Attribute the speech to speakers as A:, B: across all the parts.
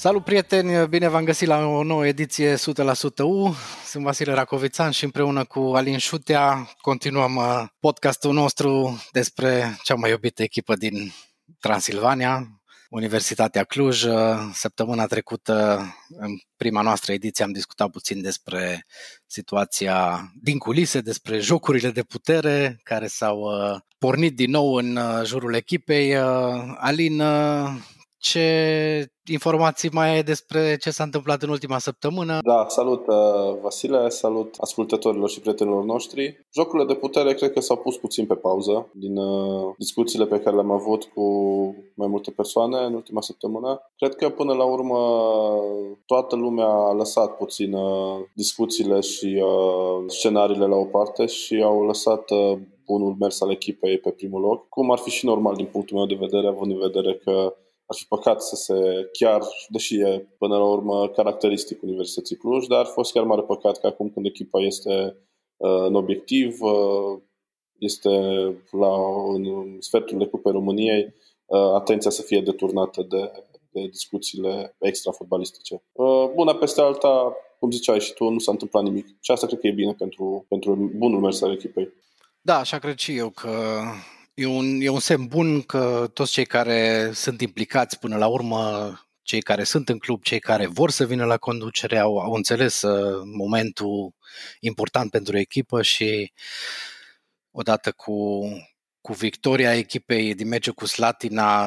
A: Salut prieteni, bine v-am găsit la o nouă ediție 100% U. Sunt Vasile Racovițan și împreună cu Alin Șutea continuăm uh, podcastul nostru despre cea mai iubită echipă din Transilvania, Universitatea Cluj. Uh, săptămâna trecută, în prima noastră ediție, am discutat puțin despre situația din culise, despre jocurile de putere care s-au uh, pornit din nou în jurul echipei. Alin, ce informații mai ai despre ce s-a întâmplat în ultima săptămână?
B: Da, salut uh, Vasile, salut ascultătorilor și prietenilor noștri. Jocurile de putere cred că s-au pus puțin pe pauză din uh, discuțiile pe care le-am avut cu mai multe persoane în ultima săptămână. Cred că până la urmă toată lumea a lăsat puțin uh, discuțiile și scenariile la o parte și au lăsat bunul mers al echipei pe primul loc, cum ar fi și normal din punctul meu de vedere, având în vedere că ar fi păcat să se chiar, deși e până la urmă caracteristic Universității Cluj, dar ar fost chiar mare păcat că acum când echipa este uh, în obiectiv, uh, este la, în sfertul de cupe României, uh, atenția să fie deturnată de, de discuțiile extra-fotbalistice. Uh, Bună peste alta, cum ziceai și tu, nu s-a întâmplat nimic. Și asta cred că e bine pentru, pentru bunul mers al echipei.
A: Da, așa cred și eu că E un, e un semn bun că toți cei care sunt implicați până la urmă, cei care sunt în club, cei care vor să vină la conducere, au, au înțeles uh, momentul important pentru echipă și odată cu, cu victoria echipei din meciul cu Slatina,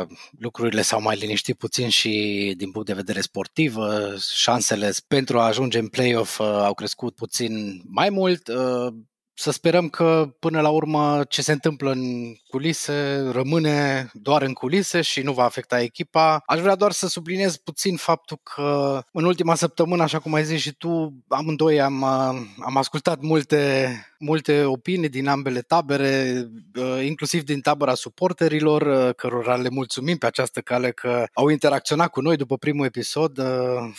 A: uh, lucrurile s-au mai liniștit puțin și din punct de vedere sportiv. Uh, șansele pentru a ajunge în play-off au crescut puțin mai mult să sperăm că până la urmă ce se întâmplă în culise rămâne doar în culise și nu va afecta echipa. Aș vrea doar să subliniez puțin faptul că în ultima săptămână, așa cum ai zis și tu, amândoi am, am ascultat multe, multe opinii din ambele tabere, inclusiv din tabăra suporterilor, cărora le mulțumim pe această cale că au interacționat cu noi după primul episod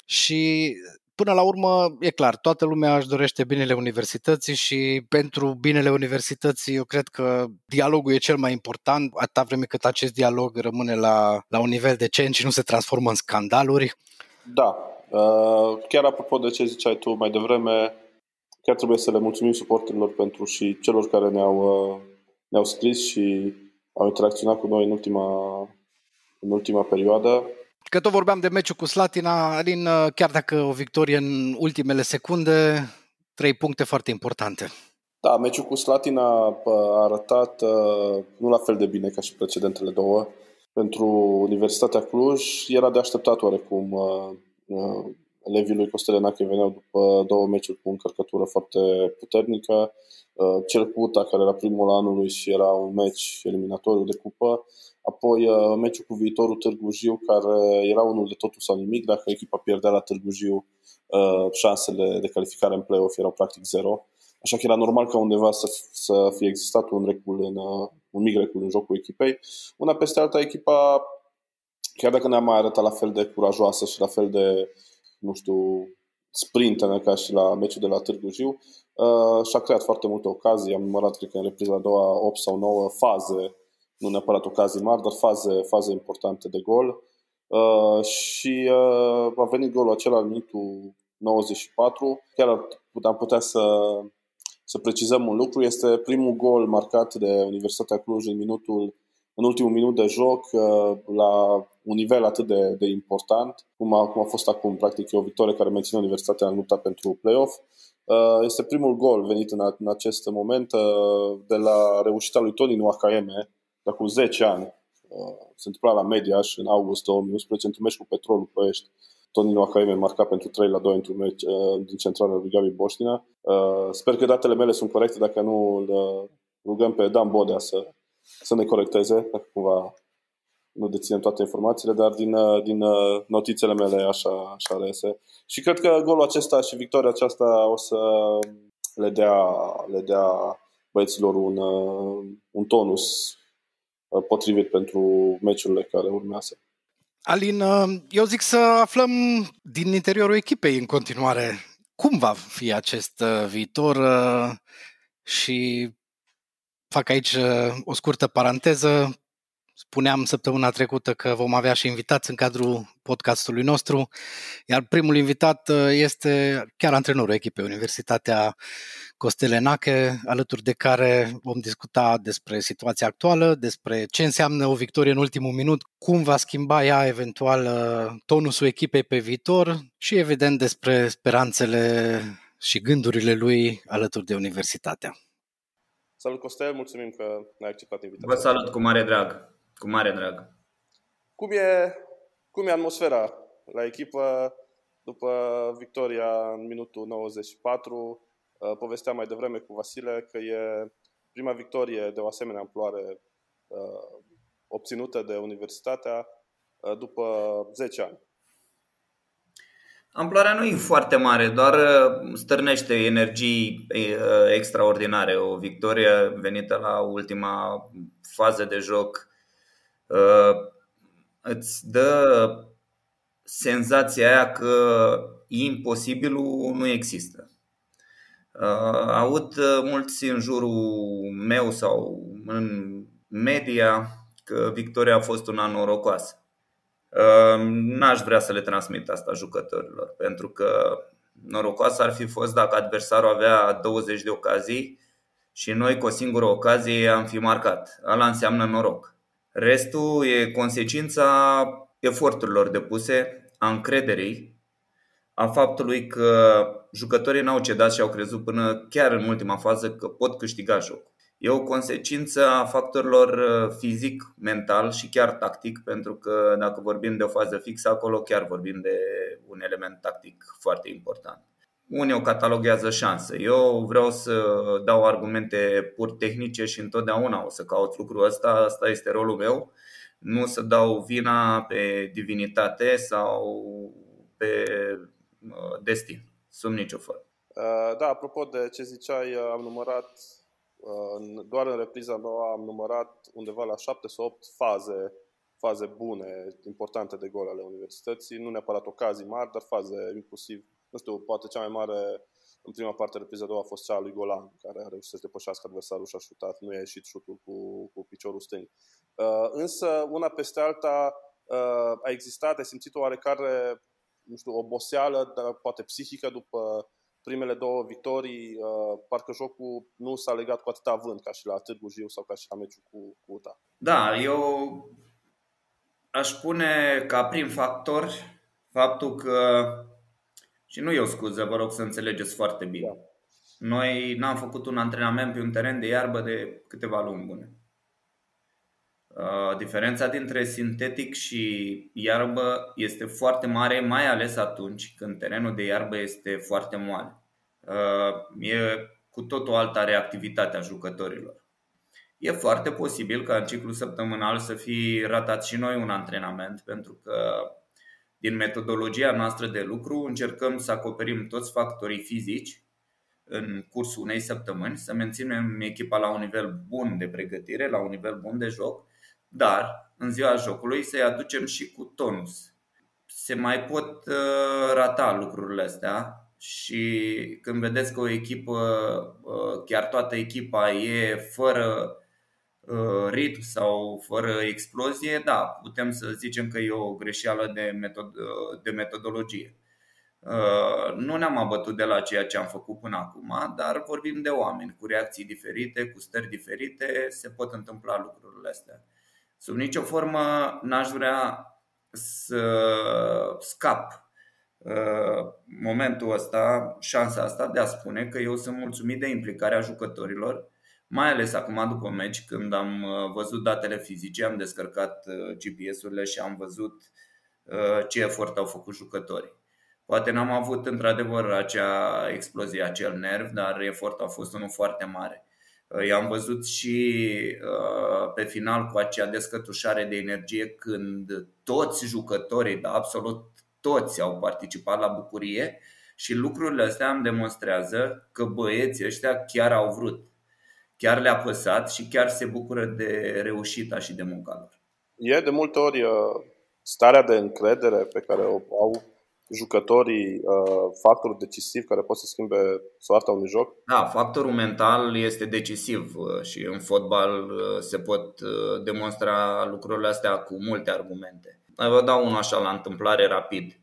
A: și Până la urmă, e clar, toată lumea își dorește binele universității și pentru binele universității eu cred că dialogul e cel mai important, atâta vreme cât acest dialog rămâne la, la un nivel decent și nu se transformă în scandaluri.
B: Da, uh, chiar apropo de ce ziceai tu mai devreme, chiar trebuie să le mulțumim suporterilor pentru și celor care ne-au, uh, ne-au scris și au interacționat cu noi în ultima, în ultima perioadă.
A: Că tot vorbeam de meciul cu Slatina, Alin, chiar dacă o victorie în ultimele secunde, trei puncte foarte importante.
B: Da, meciul cu Slatina a arătat uh, nu la fel de bine ca și precedentele două. Pentru Universitatea Cluj era de așteptat oarecum uh, uh, elevii lui Costel Enache veneau după două meciuri cu încărcătură foarte puternică. Cel cu UTA, care era primul anului și era un meci eliminatoriu de cupă, Apoi uh, meciul cu viitorul Târgu Jiu, care era unul de totul sau nimic. Dacă echipa pierdea la Târgu Jiu, uh, șansele de calificare în play-off erau practic zero. Așa că era normal ca undeva să, să fie existat un recul în, uh, un mic recul în jocul echipei. Una peste alta, echipa, chiar dacă ne-a mai arătat la fel de curajoasă și la fel de, nu știu, sprintenă ca și la meciul de la Târgu Jiu, uh, și-a creat foarte multe ocazii. Am numărat, cred că în repriza a doua, 8 sau 9 faze nu neapărat ocazii mari, dar faze, faze importante de gol. Uh, și uh, a venit golul acela în minutul 94. Chiar am putea să, să precizăm un lucru. Este primul gol marcat de Universitatea Cluj în minutul în ultimul minut de joc uh, la un nivel atât de, de important cum a, cum a fost acum. Practic e o victorie care menține Universitatea în lupta pentru play-off. Uh, este primul gol venit în, în acest moment uh, de la reușita lui Toni Nwakaeme, dar cu 10 ani. Uh, se întâmpla la Mediaș în august 2011 într-un meci cu Petrolul Ploiești. Toni Noacaime marca pentru 3 la 2 într-un meci uh, din centrala lui Gabi Boștina. Uh, sper că datele mele sunt corecte, dacă nu îl rugăm pe Dan Bodea să, să ne corecteze, dacă cumva nu deținem toate informațiile, dar din, din notițele mele așa, așa reiese. Și cred că golul acesta și victoria aceasta o să le dea, le dea băieților un, un tonus Uh, potrivit pentru meciurile care urmează.
A: Alin, eu zic să aflăm din interiorul echipei în continuare cum va fi acest uh, viitor uh, și fac aici uh, o scurtă paranteză. Spuneam săptămâna trecută că vom avea și invitați în cadrul podcastului nostru, iar primul invitat este chiar antrenorul echipei Universitatea Costelenache, alături de care vom discuta despre situația actuală, despre ce înseamnă o victorie în ultimul minut, cum va schimba ea eventual tonusul echipei pe viitor și evident despre speranțele și gândurile lui alături de Universitatea.
B: Salut Costel, mulțumim că ne-ai acceptat invitația.
C: Vă salut cu mare drag, cu mare drag.
B: Cum e, cum e atmosfera la echipă după victoria în minutul 94? Uh, povesteam mai devreme cu Vasile că e prima victorie de o asemenea amploare uh, obținută de Universitatea uh, după 10 ani.
C: Amploarea nu e foarte mare, doar stârnește energii extraordinare. O victorie venită la ultima fază de joc îți dă senzația aia că imposibilul nu există. Uh, aud uh, mulți în jurul meu sau în media că victoria a fost una norocoasă. Uh, n-aș vrea să le transmit asta jucătorilor, pentru că norocoasă ar fi fost dacă adversarul avea 20 de ocazii și noi cu o singură ocazie am fi marcat. Ala înseamnă noroc. Restul e consecința eforturilor depuse, a încrederii, a faptului că jucătorii n-au cedat și au crezut până chiar în ultima fază că pot câștiga jocul. E o consecință a factorilor uh, fizic, mental și chiar tactic, pentru că dacă vorbim de o fază fixă acolo, chiar vorbim de un element tactic foarte important. Unii o cataloghează șanse. Eu vreau să dau argumente pur tehnice și întotdeauna o să caut lucrul ăsta, asta este rolul meu. Nu să dau vina pe divinitate sau pe uh, destin sub nicio formă.
B: Uh, da, apropo de ce ziceai, uh, am numărat, uh, doar în repriza noua am numărat undeva la 7 sau 8 faze, faze bune, importante de gol ale universității, nu neapărat ocazii mari, dar faze inclusiv, nu știu, poate cea mai mare în prima parte repriza a doua a fost cea a lui Golan, care a reușit să depășească adversarul și a șutat, nu i-a ieșit șutul cu, cu piciorul stâng. însă, una peste alta, a existat, ai simțit o oarecare nu știu, oboseală, dar poate psihică după primele două victorii, uh, parcă jocul nu s-a legat cu atâta vânt ca și la Târgu Jiu sau ca și la meciul cu, cu UTA.
C: Da, eu aș pune ca prim factor faptul că, și nu e o scuză, vă rog să înțelegeți foarte bine, da. noi n-am făcut un antrenament pe un teren de iarbă de câteva luni bune. Uh, diferența dintre sintetic și iarbă este foarte mare, mai ales atunci când terenul de iarbă este foarte moale. Uh, e cu tot o altă reactivitate a jucătorilor. E foarte posibil ca în ciclu săptămânal să fi ratat și noi un antrenament, pentru că din metodologia noastră de lucru încercăm să acoperim toți factorii fizici în cursul unei săptămâni, să menținem echipa la un nivel bun de pregătire, la un nivel bun de joc dar în ziua jocului să-i aducem și cu tonus. Se mai pot uh, rata lucrurile astea și când vedeți că o echipă, uh, chiar toată echipa e fără uh, ritm sau fără explozie, da, putem să zicem că e o greșeală de, metod- de metodologie. Nu ne-am abătut de la ceea ce am făcut până acum, dar vorbim de oameni cu reacții diferite, cu stări diferite, se pot întâmpla lucrurile astea. Sub nicio formă n-aș vrea să scap uh, momentul ăsta, șansa asta de a spune că eu sunt mulțumit de implicarea jucătorilor, mai ales acum după meci, când am uh, văzut datele fizice, am descărcat uh, GPS-urile și am văzut ce efort au făcut jucătorii. Poate n-am avut într-adevăr acea explozie, acel nerv, dar efortul a fost unul foarte mare. I-am văzut și uh, pe final cu acea descătușare de energie când toți jucătorii, da, absolut toți au participat la bucurie și lucrurile astea îmi demonstrează că băieții ăștia chiar au vrut, chiar le-a păsat și chiar se bucură de reușita și de munca lor.
B: E de multe ori uh, starea de încredere pe care o au jucătorii uh, factori decisivi care pot să schimbe soarta unui joc?
C: Da, factorul mental este decisiv uh, și în fotbal uh, se pot uh, demonstra lucrurile astea cu multe argumente. Vă dau unul așa la întâmplare rapid.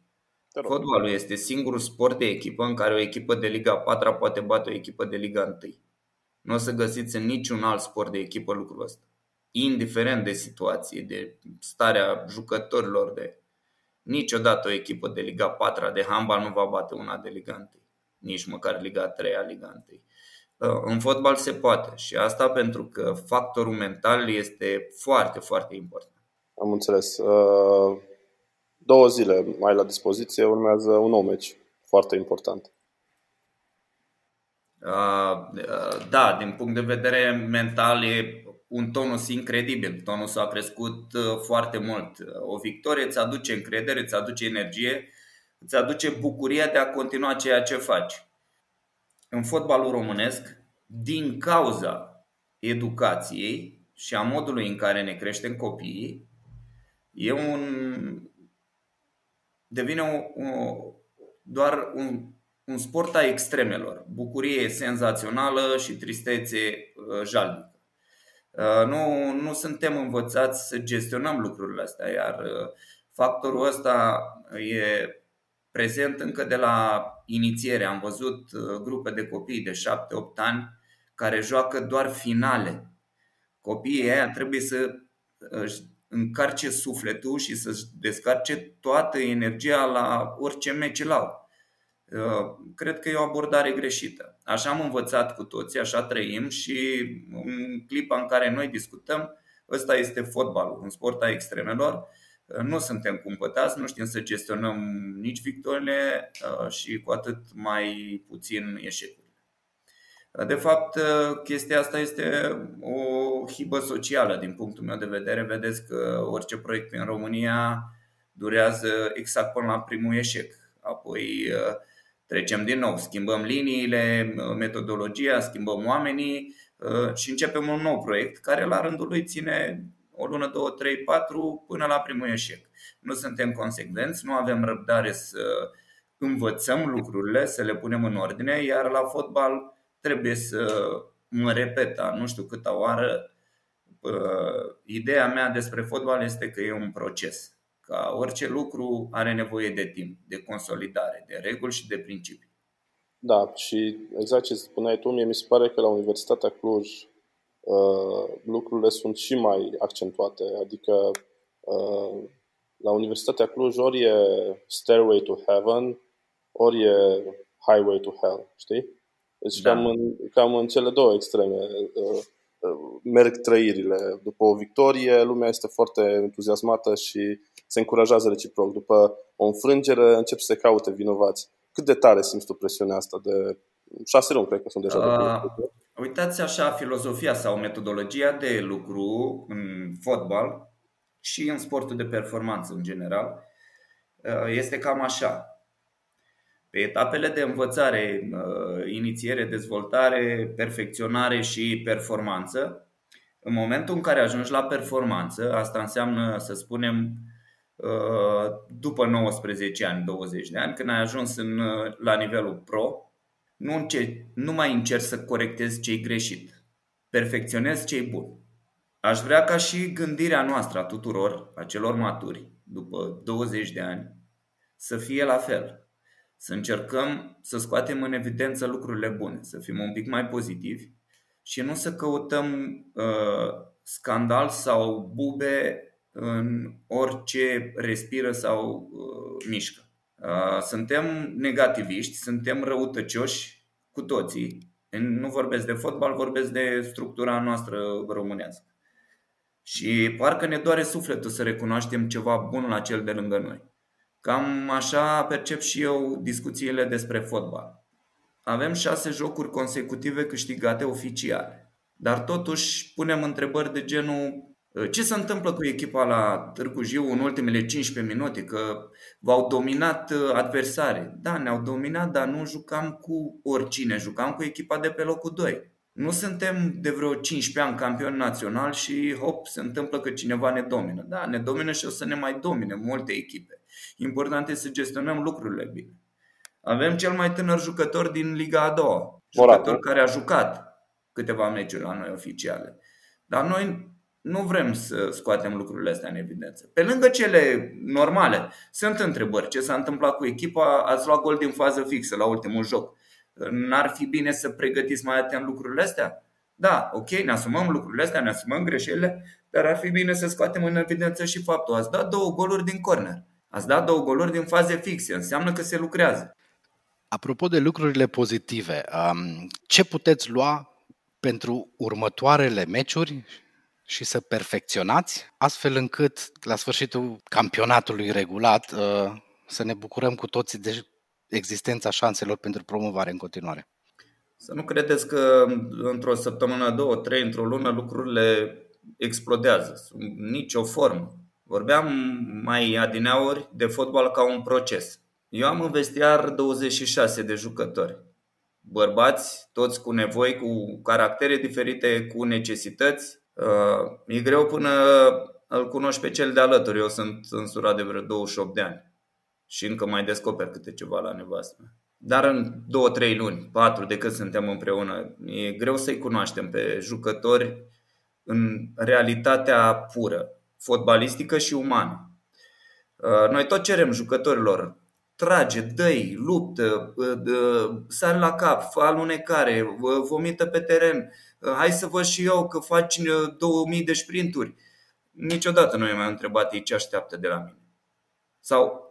C: Fotbalul este singurul sport de echipă în care o echipă de Liga 4 poate bate o echipă de Liga 1. Nu o să găsiți în niciun alt sport de echipă lucrul ăsta. Indiferent de situație, de starea jucătorilor, de Niciodată o echipă de Liga 4 de handbal nu va bate una de Liga 1, nici măcar Liga 3 Liga 1. Uh, în fotbal se poate și asta pentru că factorul mental este foarte, foarte important.
B: Am înțeles. Uh, două zile mai la dispoziție, urmează un nou meci foarte important.
C: Uh, da, din punct de vedere mental e un tonus incredibil. Tonusul a crescut uh, foarte mult. O victorie îți aduce încredere, îți aduce energie, îți aduce bucuria de a continua ceea ce faci. În fotbalul românesc, din cauza educației și a modului în care ne creștem copiii, e un devine o, o, doar un, un sport a extremelor. Bucurie senzațională și tristețe uh, jalnică. Uh, nu, nu suntem învățați să gestionăm lucrurile astea, iar uh, factorul ăsta e prezent încă de la inițiere. Am văzut uh, grupe de copii de 7-8 ani care joacă doar finale. Copiii ăia trebuie să își încarce sufletul și să-și descarce toată energia la orice meci la Uh, cred că e o abordare greșită. Așa am învățat cu toții, așa trăim și în clipa în care noi discutăm, ăsta este fotbalul, un sport a extremelor. Uh, nu suntem cumpătați, nu știm să gestionăm nici victorile uh, și cu atât mai puțin eșecurile. De fapt, chestia asta este o hibă socială din punctul meu de vedere. Vedeți că orice proiect în România durează exact până la primul eșec. Apoi Trecem din nou, schimbăm liniile, metodologia, schimbăm oamenii uh, și începem un nou proiect care la rândul lui ține o lună, două, trei, patru până la primul eșec. Nu suntem consecvenți, nu avem răbdare să învățăm lucrurile, să le punem în ordine, iar la fotbal trebuie să mă repet, nu știu câta oară, uh, ideea mea despre fotbal este că e un proces ca orice lucru are nevoie de timp, de consolidare, de reguli și de principii.
B: Da, și exact ce spuneai tu, mie mi se pare că la Universitatea Cluj uh, lucrurile sunt și mai accentuate. Adică uh, la Universitatea Cluj ori e Stairway to Heaven, ori e Highway to Hell, știi? Deci da. cam, în, cam în cele două extreme uh, uh, merg trăirile. După o victorie, lumea este foarte entuziasmată și se încurajează reciproc. După o înfrângere încep să se caute vinovați. Cât de tare simți tu presiunea asta de șase luni, cred că sunt deja uh,
C: de Uitați așa, filozofia sau metodologia de lucru în fotbal și în sportul de performanță în general uh, este cam așa. Pe etapele de învățare, uh, inițiere, dezvoltare, perfecționare și performanță, în momentul în care ajungi la performanță, asta înseamnă, să spunem, Uh, după 19 ani, 20 de ani, când ai ajuns în, uh, la nivelul pro, nu, înce- nu mai încerci să corectezi ce greșit. Perfecționezi ce bun. Aș vrea ca și gândirea noastră a tuturor, a celor maturi, după 20 de ani, să fie la fel. Să încercăm să scoatem în evidență lucrurile bune, să fim un pic mai pozitivi și nu să căutăm uh, scandal sau bube în orice respiră sau uh, mișcă. Uh, suntem negativiști, suntem răutăcioși cu toții. Nu vorbesc de fotbal, vorbesc de structura noastră românească. Și parcă ne doare sufletul să recunoaștem ceva bun la cel de lângă noi. Cam așa percep și eu discuțiile despre fotbal. Avem șase jocuri consecutive câștigate oficiale. Dar totuși punem întrebări de genul Uh, ce se întâmplă cu echipa la Târgu Jiu în ultimele 15 minute? Că v-au dominat uh, adversare. Da, ne-au dominat, dar nu jucam cu oricine, jucam cu echipa de pe locul 2. Nu suntem de vreo 15 ani campioni național și hop, se întâmplă că cineva ne domină. Da, ne domină și o să ne mai domine multe echipe. Important este să gestionăm lucrurile bine. Avem cel mai tânăr jucător din Liga a doua. Jucător care a jucat câteva meciuri la noi oficiale. Dar noi nu vrem să scoatem lucrurile astea în evidență. Pe lângă cele normale, sunt întrebări. Ce s-a întâmplat cu echipa? Ați luat gol din fază fixă la ultimul joc. N-ar fi bine să pregătiți mai atent lucrurile astea? Da, ok, ne asumăm lucrurile astea, ne asumăm greșelile, dar ar fi bine să scoatem în evidență și faptul. Ați dat două goluri din corner. Ați dat două goluri din faze fixe. Înseamnă că se lucrează.
A: Apropo de lucrurile pozitive, ce puteți lua pentru următoarele meciuri și să perfecționați, astfel încât la sfârșitul campionatului regulat uh, să ne bucurăm cu toții de existența șanselor pentru promovare în continuare.
C: Să nu credeți că într-o săptămână, două, trei, într-o lună lucrurile explodează. Sub nicio formă. Vorbeam mai adineauri de fotbal ca un proces. Eu am în vestiar 26 de jucători. Bărbați, toți cu nevoi, cu caractere diferite, cu necesități. Uh, e greu până îl cunoști pe cel de alături. Eu sunt însurat de vreo 28 de ani și încă mai descoper câte ceva la nevastă. Dar în două, trei luni, patru de când suntem împreună, e greu să-i cunoaștem pe jucători în realitatea pură, fotbalistică și umană. Uh, noi tot cerem jucătorilor trage, dă luptă, sar la cap, fă alunecare, vomită pe teren, hai să văd și eu că faci 2000 de sprinturi. Niciodată nu i-am întrebat ei ce așteaptă de la mine. Sau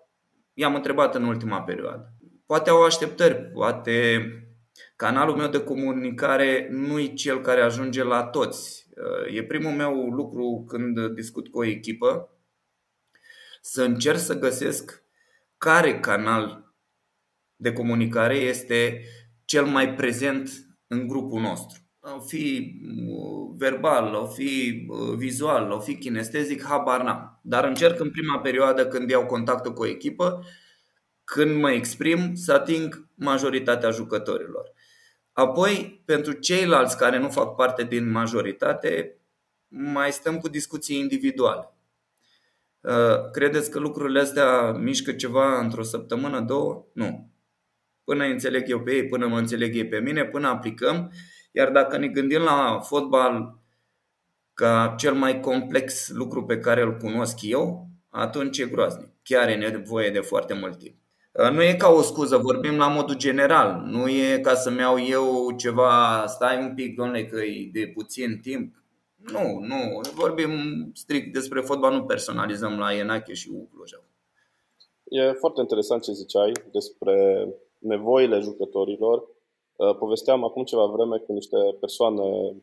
C: i-am întrebat în ultima perioadă. Poate au așteptări, poate canalul meu de comunicare nu e cel care ajunge la toți. E primul meu lucru când discut cu o echipă să încerc să găsesc care canal de comunicare este cel mai prezent în grupul nostru. O fi uh, verbal, o fi uh, vizual, o fi kinestezic, habar n-am. Dar încerc în prima perioadă când iau contactul cu o echipă, când mă exprim, să ating majoritatea jucătorilor. Apoi, pentru ceilalți care nu fac parte din majoritate, mai stăm cu discuții individuale. Uh, credeți că lucrurile astea mișcă ceva într-o săptămână, două? Nu. Până înțeleg eu pe ei, până mă înțeleg ei pe mine, până aplicăm. Iar dacă ne gândim la fotbal ca cel mai complex lucru pe care îl cunosc eu, atunci e groaznic. Chiar e nevoie de foarte mult timp. Uh, nu e ca o scuză, vorbim la modul general. Nu e ca să-mi iau eu ceva, stai un pic, domnule, că e de puțin timp. Nu, nu. Vorbim strict despre fotbal, nu personalizăm la Enache și Ucluja.
B: E foarte interesant ce ziceai despre nevoile jucătorilor. Uh, povesteam acum ceva vreme cu niște persoane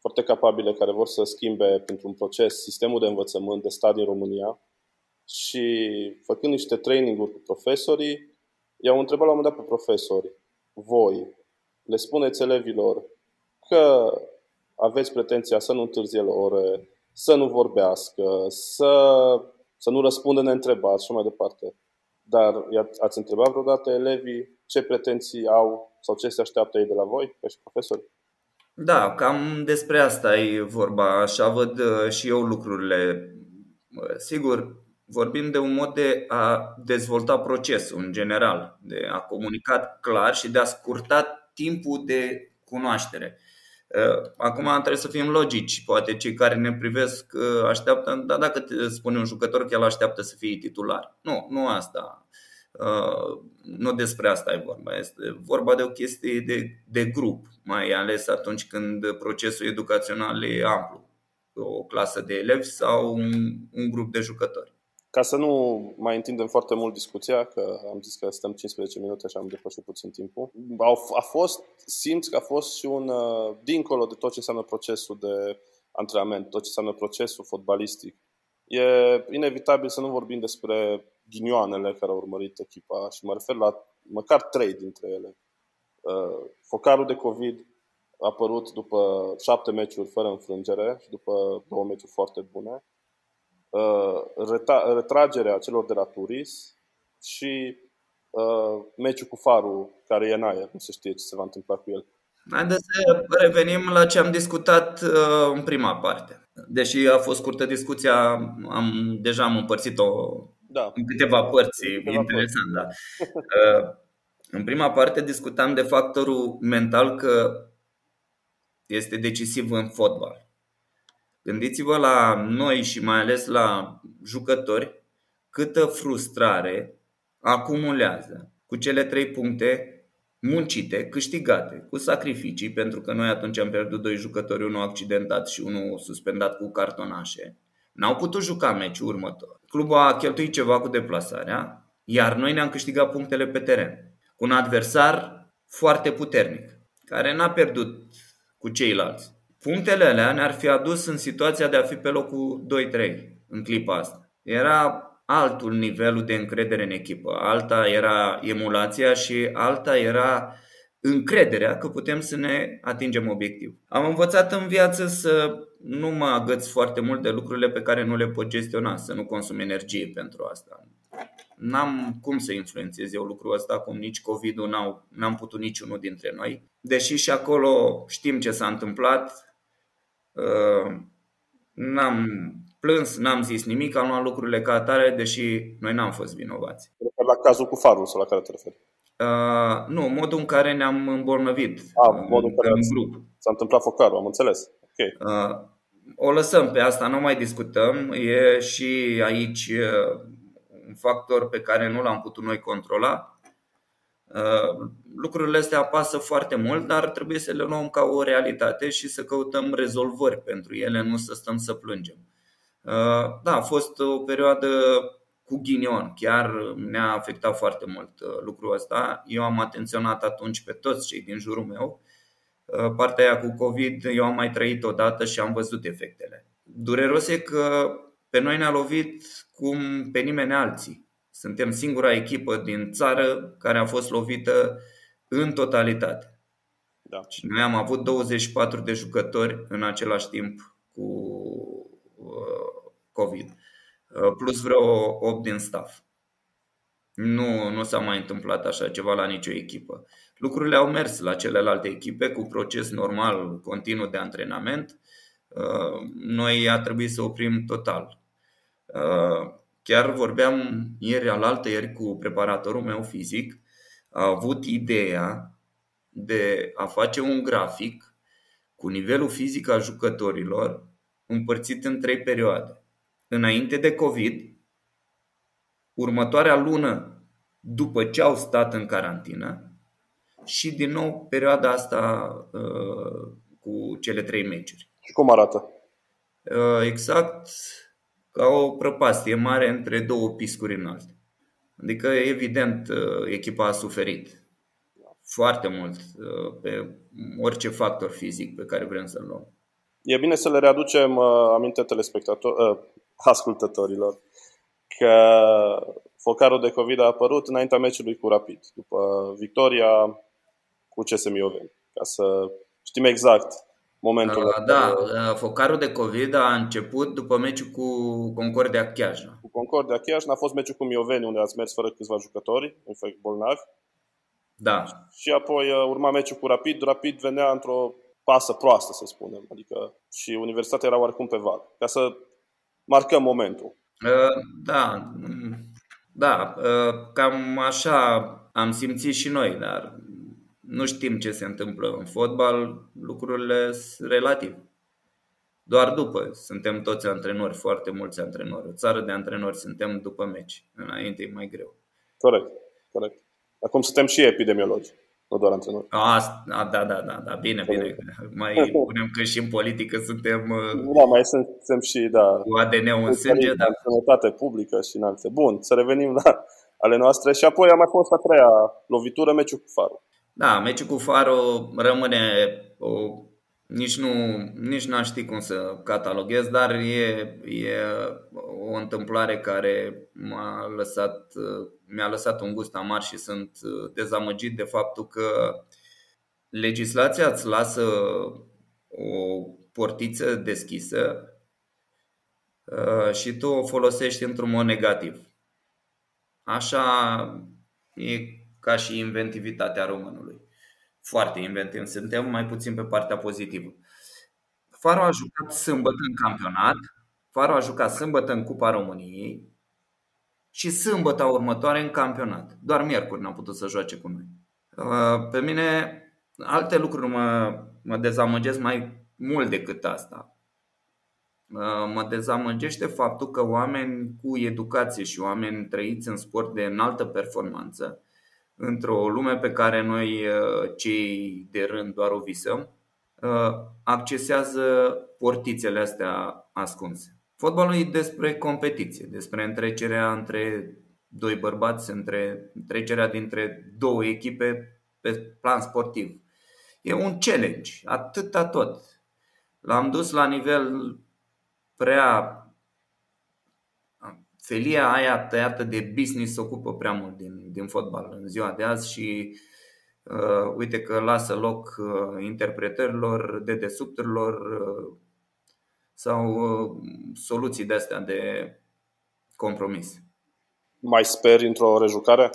B: foarte capabile care vor să schimbe pentru un proces sistemul de învățământ de stat din România și făcând niște traininguri cu profesorii, i-au întrebat la un moment dat pe profesori, voi le spuneți elevilor că aveți pretenția să nu întârzie la ore, să nu vorbească, să, să nu răspundă neîntrebați și mai departe. Dar ați întrebat vreodată elevii ce pretenții au sau ce se așteaptă ei de la voi, ca și profesori?
C: Da, cam despre asta e vorba. Așa văd uh, și eu lucrurile. Sigur, vorbim de un mod de a dezvolta procesul în general, de a comunica clar și de a scurta timpul de cunoaștere. Uh, acum trebuie să fim logici. Poate cei care ne privesc uh, așteaptă, dar dacă spune un jucător că el așteaptă să fie titular. Nu, nu asta. Uh, nu despre asta e vorba. Este vorba de o chestie de, de grup, mai ales atunci când procesul educațional e amplu. O clasă de elevi sau un, un grup de jucători.
B: Ca să nu mai întindem foarte mult discuția, că am zis că stăm 15 minute și am depășit puțin timpul, a fost, simți că a fost și un, uh, dincolo de tot ce înseamnă procesul de antrenament, tot ce înseamnă procesul fotbalistic, e inevitabil să nu vorbim despre ghinioanele care au urmărit echipa și mă refer la măcar trei dintre ele. Uh, focarul de COVID a apărut după șapte meciuri fără înfrângere și după două meciuri foarte bune. Uh, retragerea celor de la Turis și uh, meciul cu Farul, care e în aer, nu se știe ce se va întâmpla cu el.
C: Haideți să revenim la ce am discutat uh, în prima parte. Deși a fost scurtă discuția, am, deja am împărțit-o da. în câteva părți. În câteva interesant, părți. da. Uh, în prima parte discutam de factorul mental că este decisiv în fotbal. Gândiți-vă la noi și mai ales la jucători câtă frustrare acumulează cu cele trei puncte muncite, câștigate, cu sacrificii, pentru că noi atunci am pierdut doi jucători, unul accidentat și unul suspendat cu cartonașe. N-au putut juca meciul următor. Clubul a cheltuit ceva cu deplasarea, iar noi ne-am câștigat punctele pe teren. Cu un adversar foarte puternic, care n-a pierdut cu ceilalți. Punctele alea ne-ar fi adus în situația de a fi pe locul 2-3 în clipa asta. Era altul nivelul de încredere în echipă, alta era emulația și alta era încrederea că putem să ne atingem obiectiv. Am învățat în viață să nu mă agăț foarte mult de lucrurile pe care nu le pot gestiona, să nu consum energie pentru asta. N-am cum să influențez eu lucrul ăsta, cum nici COVID-ul n-au, n-am putut niciunul dintre noi. Deși și acolo știm ce s-a întâmplat, uh, n-am plâns, n-am zis nimic, am luat lucrurile ca atare, deși noi n-am fost vinovați.
B: La cazul cu farul sau la care te referi?
C: Uh, nu, modul în care ne-am îmbolnăvit
B: ah, uh, modul în care în grup. S-a întâmplat focarul, am înțeles. Okay. Uh,
C: o lăsăm pe asta, nu mai discutăm. E și aici uh, un factor pe care nu l-am putut noi controla. Uh, lucrurile astea apasă foarte mult, dar trebuie să le luăm ca o realitate și să căutăm rezolvări pentru ele, nu să stăm să plângem. Uh, da, a fost o perioadă cu ghinion, chiar ne-a afectat foarte mult uh, lucrul ăsta. Eu am atenționat atunci pe toți cei din jurul meu. Uh, partea aia cu COVID eu am mai trăit odată și am văzut efectele. Dureros e că pe noi ne-a lovit cum pe nimeni alții. Suntem singura echipă din țară care a fost lovită în totalitate. Da. Și noi am avut 24 de jucători în același timp cu COVID, uh, plus vreo 8 din staff. Nu, nu s-a mai întâmplat așa ceva la nicio echipă. Lucrurile au mers la celelalte echipe cu proces normal, continuu de antrenament. Uh, noi a trebuit să oprim total. Uh, chiar vorbeam ieri alaltă ieri cu preparatorul meu fizic. A avut ideea de a face un grafic cu nivelul fizic al jucătorilor împărțit în trei perioade înainte de COVID, următoarea lună după ce au stat în carantină și din nou perioada asta uh, cu cele trei meciuri.
B: Și cum arată?
C: Uh, exact ca o prăpastie mare între două piscuri înalte. Adică, evident, uh, echipa a suferit foarte mult uh, pe orice factor fizic pe care vrem să-l luăm.
B: E bine să le readucem uh, aminte telespectator, uh, ascultătorilor că focarul de COVID a apărut înaintea meciului cu Rapid, după victoria cu CS Mioveni, ca să știm exact momentul. Uh,
C: da, uh, focarul de COVID a început după meciul cu Concordia Chiajna.
B: Cu Concordia Chiajna a fost meciul cu Mioveni, unde ați mers fără câțiva jucători, fapt bolnavi.
C: Da.
B: Și apoi uh, urma meciul cu Rapid. Rapid venea într-o pasă proastă, să spunem. Adică și Universitatea era oarecum pe val. Ca să marcăm momentul.
C: Uh, da, da, uh, cam așa am simțit și noi, dar nu știm ce se întâmplă în fotbal, lucrurile sunt relativ. Doar după. Suntem toți antrenori, foarte mulți antrenori. O țară de antrenori suntem după meci. Înainte e mai greu.
B: Corect, corect. Acum suntem și epidemiologi nu doar antrenori.
C: A, da, da, da, da, da, bine, bine. Mai punem că și în politică suntem...
B: Da, mai suntem și, da...
C: Cu ADN-ul în sânge, da.
B: Sănătate publică și în alte. Bun, să revenim la ale noastre. Și apoi a mai fost a treia lovitură, meciul cu Faro.
C: Da, meciul cu Faro rămâne o nici nu nici n-aș ști cum să cataloghez, dar e, e o întâmplare care m-a lăsat, mi-a lăsat un gust amar și sunt dezamăgit de faptul că legislația îți lasă o portiță deschisă uh, și tu o folosești într-un mod negativ. Așa e ca și inventivitatea românului foarte inventiv suntem, mai puțin pe partea pozitivă. Faro a jucat sâmbătă în campionat, Faro a jucat sâmbătă în Cupa României și sâmbătă următoare în campionat. Doar miercuri n-a putut să joace cu noi. Uh, pe mine alte lucruri mă, mă dezamăgesc mai mult decât asta. Uh, mă dezamăgește faptul că oameni cu educație și oameni trăiți în sport de înaltă performanță, într-o lume pe care noi, uh, cei de rând, doar o visăm, accesează portițele astea ascunse. Fotbalul e despre competiție, despre întrecerea între doi bărbați, între trecerea dintre două echipe pe plan sportiv. E un challenge, atâta tot. L-am dus la nivel prea felia aia tăiată de business ocupă prea mult din, din fotbal în ziua de azi și uh, uite că lasă loc uh, interpretărilor, dedesubturilor, uh, sau uh, soluții de astea de compromis.
B: Mai speri într-o rejucare?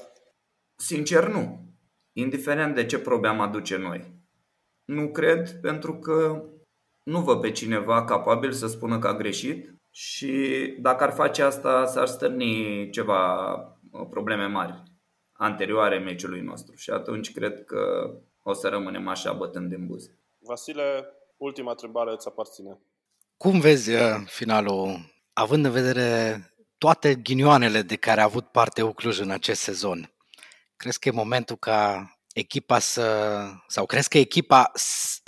C: Sincer, nu. Indiferent de ce probe am aduce noi. Nu cred, pentru că nu văd pe cineva capabil să spună că a greșit și dacă ar face asta, s-ar stârni ceva uh, probleme mari anterioare meciului nostru și atunci cred că o să rămânem așa bătând din buze.
B: Vasile, ultima întrebare îți aparține.
A: Cum vezi uh, finalul, având în vedere toate ghinioanele de care a avut parte Ucluj în acest sezon? Crezi că e momentul ca echipa să, sau crezi că echipa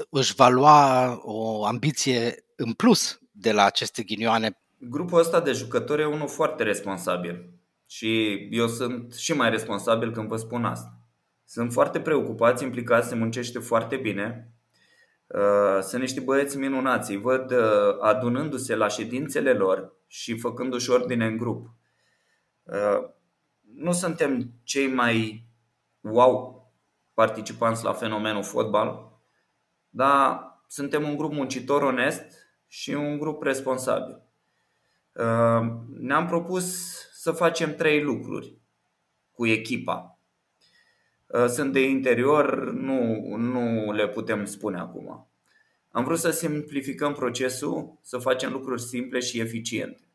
A: își va lua o ambiție în plus de la aceste ghinioane?
C: Grupul ăsta de jucători e unul foarte responsabil și eu sunt și mai responsabil când vă spun asta. Sunt foarte preocupați, implicați, se muncește foarte bine Uh, sunt niște băieți minunați, îi văd uh, adunându-se la ședințele lor și făcându-și ordine în grup. Uh, nu suntem cei mai wow participanți la fenomenul fotbal, dar suntem un grup muncitor onest și un grup responsabil. Ne-am propus să facem trei lucruri cu echipa. Uh, sunt de interior, nu, nu le putem spune acum. Am vrut să simplificăm procesul, să facem lucruri simple și eficiente.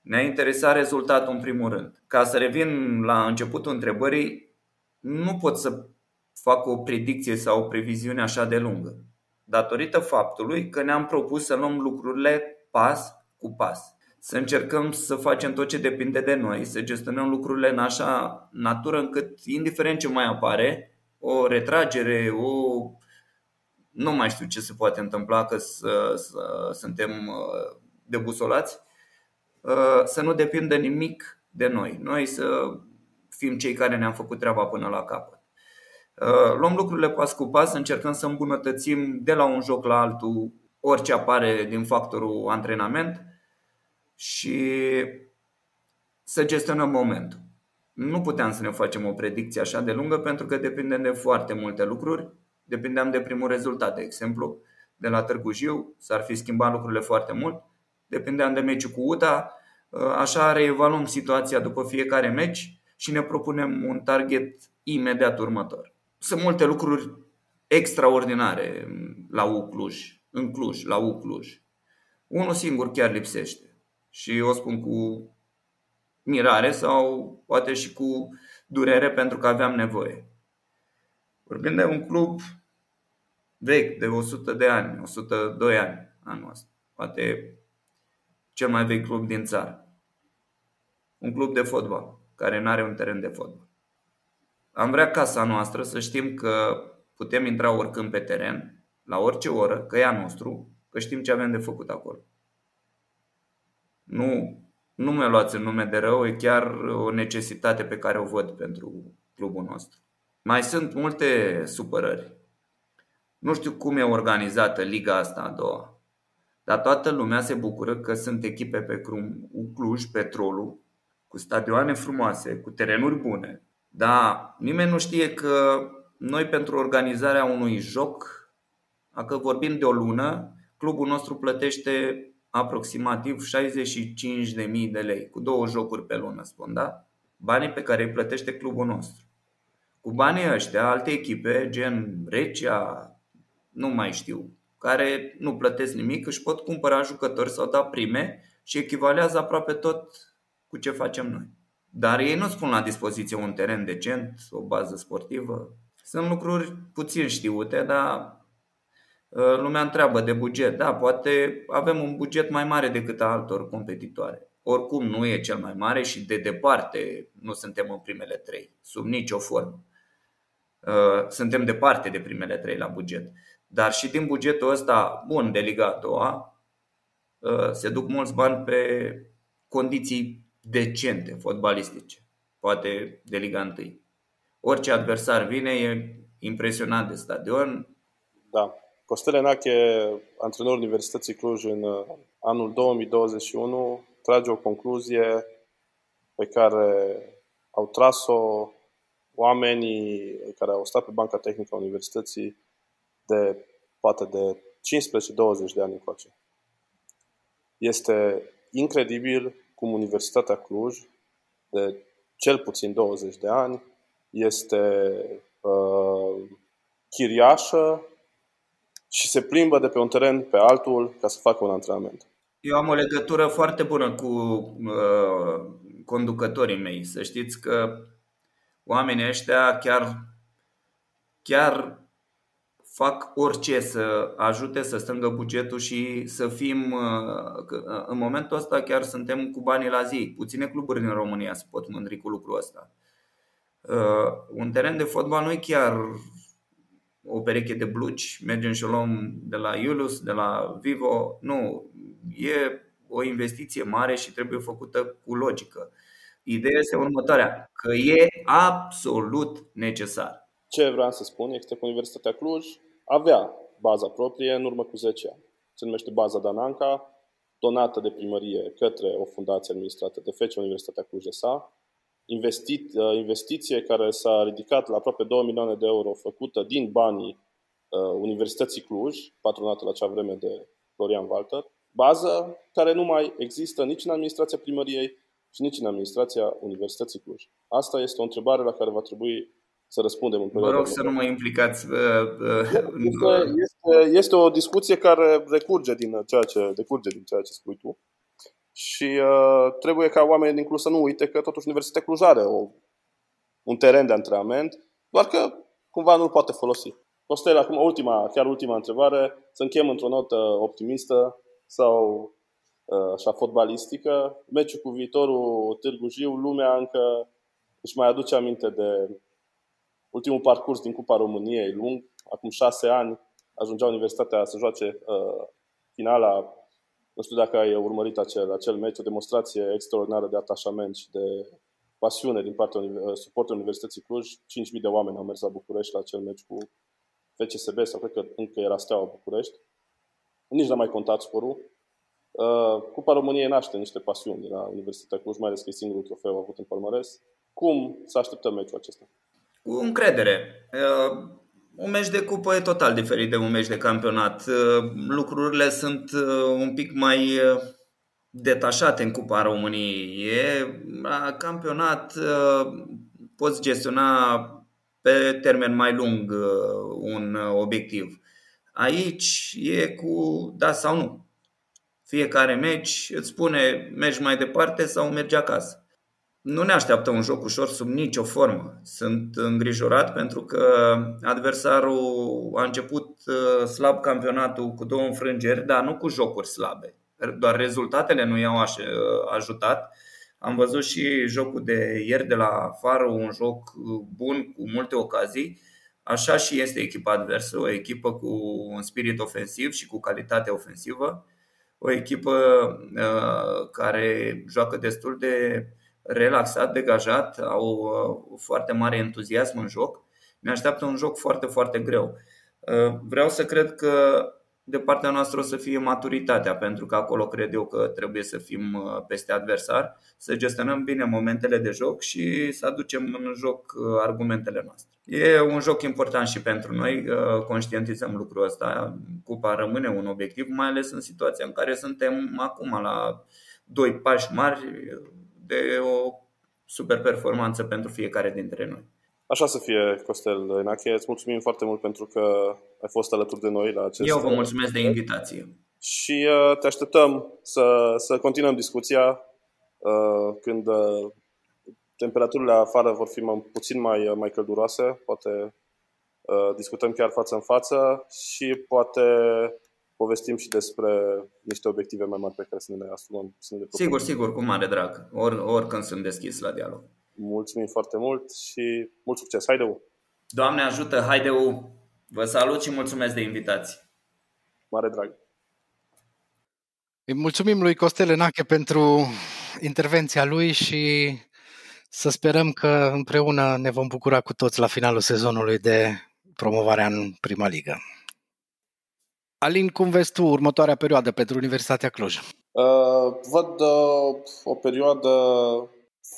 C: Ne-a interesat rezultatul în primul rând. Ca să revin la începutul întrebării, nu pot să fac o predicție sau o previziune așa de lungă, datorită faptului că ne-am propus să luăm lucrurile pas cu pas să încercăm să facem tot ce depinde de noi, să gestionăm lucrurile în așa natură încât, indiferent ce mai apare, o retragere, o nu mai știu ce se poate întâmpla că să, să suntem uh, debusolați, uh, să nu depindă nimic de noi. Noi să fim cei care ne-am făcut treaba până la capăt. Uh, luăm lucrurile pas cu pas, încercăm să îmbunătățim de la un joc la altul orice apare din factorul antrenament și să gestionăm momentul. Nu puteam să ne facem o predicție așa de lungă pentru că depindem de foarte multe lucruri. Depindeam de primul rezultat, de exemplu, de la Târgu Jiu, s-ar fi schimbat lucrurile foarte mult. Depindeam de meciul cu UTA, așa reevaluăm situația după fiecare meci și ne propunem un target imediat următor. Sunt multe lucruri extraordinare la Ucluj, în Cluj, la Ucluj. Unul singur chiar lipsește și o spun cu mirare sau poate și cu durere pentru că aveam nevoie. Vorbim de un club vechi, de 100 de ani, 102 ani anul ăsta. Poate cel mai vechi club din țară. Un club de fotbal, care nu are un teren de fotbal. Am vrea casa noastră să știm că putem intra oricând pe teren, la orice oră, că e a nostru, că știm ce avem de făcut acolo. Nu, nu mi-o luați în nume de rău, e chiar o necesitate pe care o văd pentru clubul nostru. Mai sunt multe supărări. Nu știu cum e organizată liga asta a doua, dar toată lumea se bucură că sunt echipe pe Cluj, Petrolul, cu stadioane frumoase, cu terenuri bune. Dar nimeni nu știe că noi pentru organizarea unui joc, dacă vorbim de o lună, clubul nostru plătește aproximativ 65.000 de lei, cu două jocuri pe lună, spun, da? Banii pe care îi plătește clubul nostru. cu banii ăștia alte echipe, gen Recia, nu mai știu, care nu plătesc nimic, își pot cumpăra jucători sau da prime și echivalează aproape tot cu ce facem noi. Dar ei nu spun la dispoziție un teren decent, o bază sportivă. Sunt lucruri puțin știute, dar ă, lumea întreabă de buget. Da, poate avem un buget mai mare decât a altor competitoare. Oricum nu e cel mai mare și de departe nu suntem în primele trei, sub nicio formă. Ă, suntem departe de primele trei la buget. Dar și din bugetul ăsta bun de Liga a doua ă, se duc mulți bani pe condiții decente fotbalistice, poate de Liga 1. Orice adversar vine e impresionat de stadion.
B: Da. Costel Enache, antrenor Universității Cluj în uh, anul 2021, trage o concluzie pe care au tras-o oamenii care au stat pe banca tehnică a Universității de poate de 15-20 de ani încoace. Este incredibil cum Universitatea Cluj, de cel puțin 20 de ani, este uh, chiriașă și se plimbă de pe un teren pe altul ca să facă un antrenament.
C: Eu am o legătură foarte bună cu uh, conducătorii mei. Să știți că oamenii ăștia chiar, chiar fac orice să ajute să strângă bugetul și să fim, uh, uh, în momentul ăsta chiar suntem cu banii la zi. Puține cluburi din România se pot mândri cu lucrul ăsta. Uh, un teren de fotbal nu e chiar o pereche de blugi, mergem și o luăm de la Iulus, de la Vivo. Nu, e o investiție mare și trebuie făcută cu logică. Ideea este următoarea, că e absolut necesar.
B: Ce vreau să spun este că Universitatea Cluj avea baza proprie în urmă cu 10 ani. Se numește Baza Dananca, donată de primărie către o fundație administrată de FECE, Universitatea Cluj-SA, investit, uh, investiție care s-a ridicat la aproape 2 milioane de euro făcută din banii uh, Universității Cluj, patronată la acea vreme de Florian Walter, bază care nu mai există nici în administrația primăriei și nici în administrația Universității Cluj. Asta este o întrebare la care va trebui să răspundem în
C: Vă rog să nu mă implicați. Uh,
B: uh, este, este, este o discuție care recurge din ceea ce, decurge din ceea ce spui tu și uh, trebuie ca oamenii din Cluj să nu uite că totuși Universitatea Cluj are o, un teren de antrenament, doar că cumva nu-l poate folosi. Costel, acum ultima, chiar ultima întrebare, să închem într-o notă optimistă sau uh, așa fotbalistică. Meciul cu viitorul Târgu Jiu, lumea încă își mai aduce aminte de ultimul parcurs din Cupa României, lung, acum șase ani, ajungea Universitatea să joace uh, finala. Nu știu dacă ai urmărit acel, acel meci, o demonstrație extraordinară de atașament și de pasiune din partea uh, suportului Universității Cluj. 5.000 de oameni au mers la București la acel meci cu FCSB sau cred că încă era Steaua București. Nici n-a mai contat scorul. Uh, Cupa României naște niște pasiuni de la Universitatea Cluj, mai ales că e singurul trofeu avut în palmares. Cum să așteptăm meciul acesta?
C: Cu încredere. Uh, un meci de cupă e total diferit de un meci de campionat. Uh, lucrurile sunt uh, un pic mai detașate în Cupa României. E la campionat poți gestiona pe termen mai lung un obiectiv. Aici e cu da sau nu. Fiecare meci îți spune mergi mai departe sau mergi acasă. Nu ne așteaptă un joc ușor sub nicio formă. Sunt îngrijorat pentru că adversarul a început uh, slab campionatul cu două înfrângeri, dar nu cu jocuri slabe. Doar rezultatele nu i-au uh, ajutat. Am văzut și jocul de ieri de la Faro, un joc uh, bun cu multe ocazii. Așa și este echipa adversă, o echipă cu un spirit ofensiv și cu calitate ofensivă, o echipă uh, care joacă destul de relaxat, degajat, au uh, foarte mare entuziasm în joc. Ne așteaptă un joc foarte, foarte greu. Uh, vreau să cred că de partea noastră o să fie maturitatea, pentru că acolo cred eu că trebuie să fim uh, peste adversar, să gestionăm bine momentele de joc și să aducem în joc argumentele noastre. E un joc important și pentru noi, conștientizăm lucrul ăsta. Cupa rămâne un obiectiv, mai ales în situația în care suntem acum la doi pași mari de o super performanță pentru fiecare dintre noi.
B: Așa să fie, Costel Enache. Îți mulțumim foarte mult pentru că ai fost alături de noi la acest...
C: Eu vă mulțumesc de invitație.
B: Și uh, te așteptăm să, să continuăm discuția uh, când uh, temperaturile afară vor fi mai, puțin mai, mai călduroase, poate uh, discutăm chiar față în față și poate povestim și despre niște obiective mai mari pe care să ne le asumăm. Să ne le
C: sigur, sigur, cu mare drag. Or, oricând sunt deschis la dialog.
B: Mulțumim foarte mult și mult succes. Haideu!
C: Doamne ajută, haideu! Vă salut și mulțumesc de invitație.
B: Mare drag!
A: Îi mulțumim lui Costel Enache pentru intervenția lui și să sperăm că împreună ne vom bucura cu toți la finalul sezonului de promovarea în prima ligă. Alin, cum vezi tu următoarea perioadă pentru Universitatea Cluj?
B: Uh, văd uh, o perioadă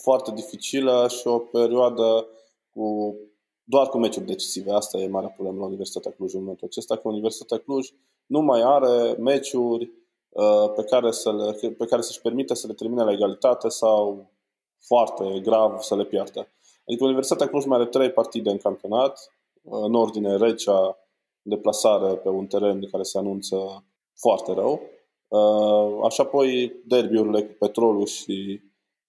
B: foarte dificilă și o perioadă cu doar cu meciuri decisive. Asta e marea problemă la Universitatea Cluj în momentul acesta, că Universitatea Cluj nu mai are meciuri uh, pe care, să le, pe care să-și permite să le termine la egalitate sau foarte grav să le piardă. Adică Universitatea Cluj mai are trei partide în campionat, în ordine Recea, deplasare pe un teren care se anunță foarte rău. Uh, așa apoi derbiurile cu Petrolul și,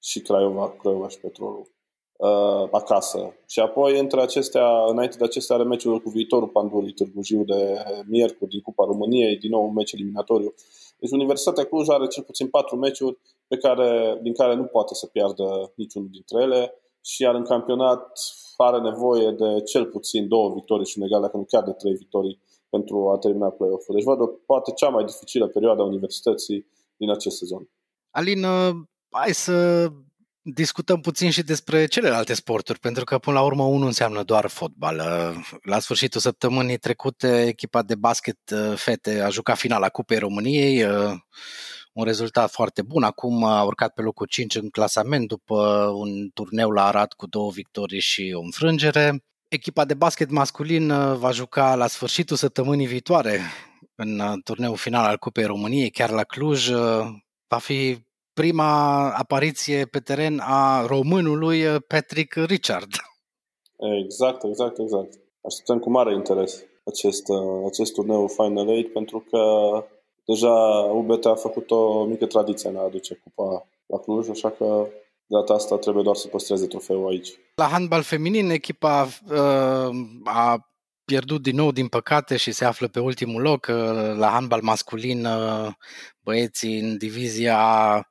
B: și Craiova, Craiova și Petrolul uh, acasă. Și apoi între acestea, înainte de acestea are meciul cu viitorul Pandurii Târgu Jiu de miercuri din Cupa României, din nou un meci eliminatoriu. Deci Universitatea Cluj are cel puțin patru meciuri pe care, din care nu poate să piardă niciunul dintre ele și iar în campionat are nevoie de cel puțin două victorii și un egal, dacă nu chiar de trei victorii pentru a termina play-off-ul. Deci văd o, poate cea mai dificilă perioadă a universității din acest sezon.
A: Alin, uh, hai să discutăm puțin și despre celelalte sporturi, pentru că până la urmă unul înseamnă doar fotbal. Uh, la sfârșitul săptămânii trecute, echipa de basket uh, fete a jucat finala Cupei României, un rezultat foarte bun. Acum a urcat pe locul 5 în clasament după un turneu la Arad cu două victorii și o înfrângere. Echipa de basket masculin uh, va juca la sfârșitul săptămânii viitoare în uh, turneul final al Cupei României, chiar la Cluj. Uh, va fi prima apariție pe teren a românului Patrick Richard.
B: Exact, exact, exact. Așteptăm cu mare interes acest, acest turneu Final 8 pentru că deja UBT a făcut o mică tradiție în a aduce cupa la Cluj, așa că de data asta trebuie doar să păstreze trofeul aici.
A: La handbal feminin, echipa uh, a pierdut din nou, din păcate, și se află pe ultimul loc. Uh, la handbal masculin, uh, băieții în divizia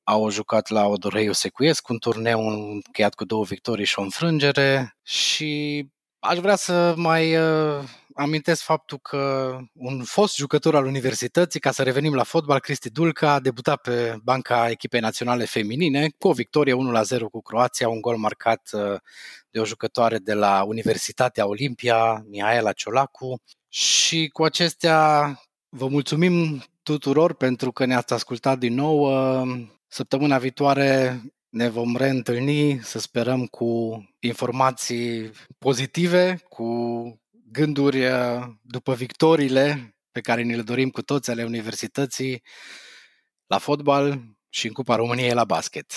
A: au jucat la Odorheiu Secuiesc, un turneu încheiat cu două victorii și o înfrângere și aș vrea să mai uh, amintesc faptul că un fost jucător al universității, ca să revenim la fotbal, Cristi Dulca, a debutat pe banca echipei naționale feminine cu o victorie 1-0 cu Croația, un gol marcat uh, de o jucătoare de la Universitatea Olimpia, Mihaela Ciolacu. Și cu acestea vă mulțumim tuturor pentru că ne-ați ascultat din nou. Uh, săptămâna viitoare ne vom reîntâlni, să sperăm, cu informații pozitive, cu gânduri uh, după victoriile pe care ni le dorim cu toți ale universității la fotbal și în Cupa României la basket.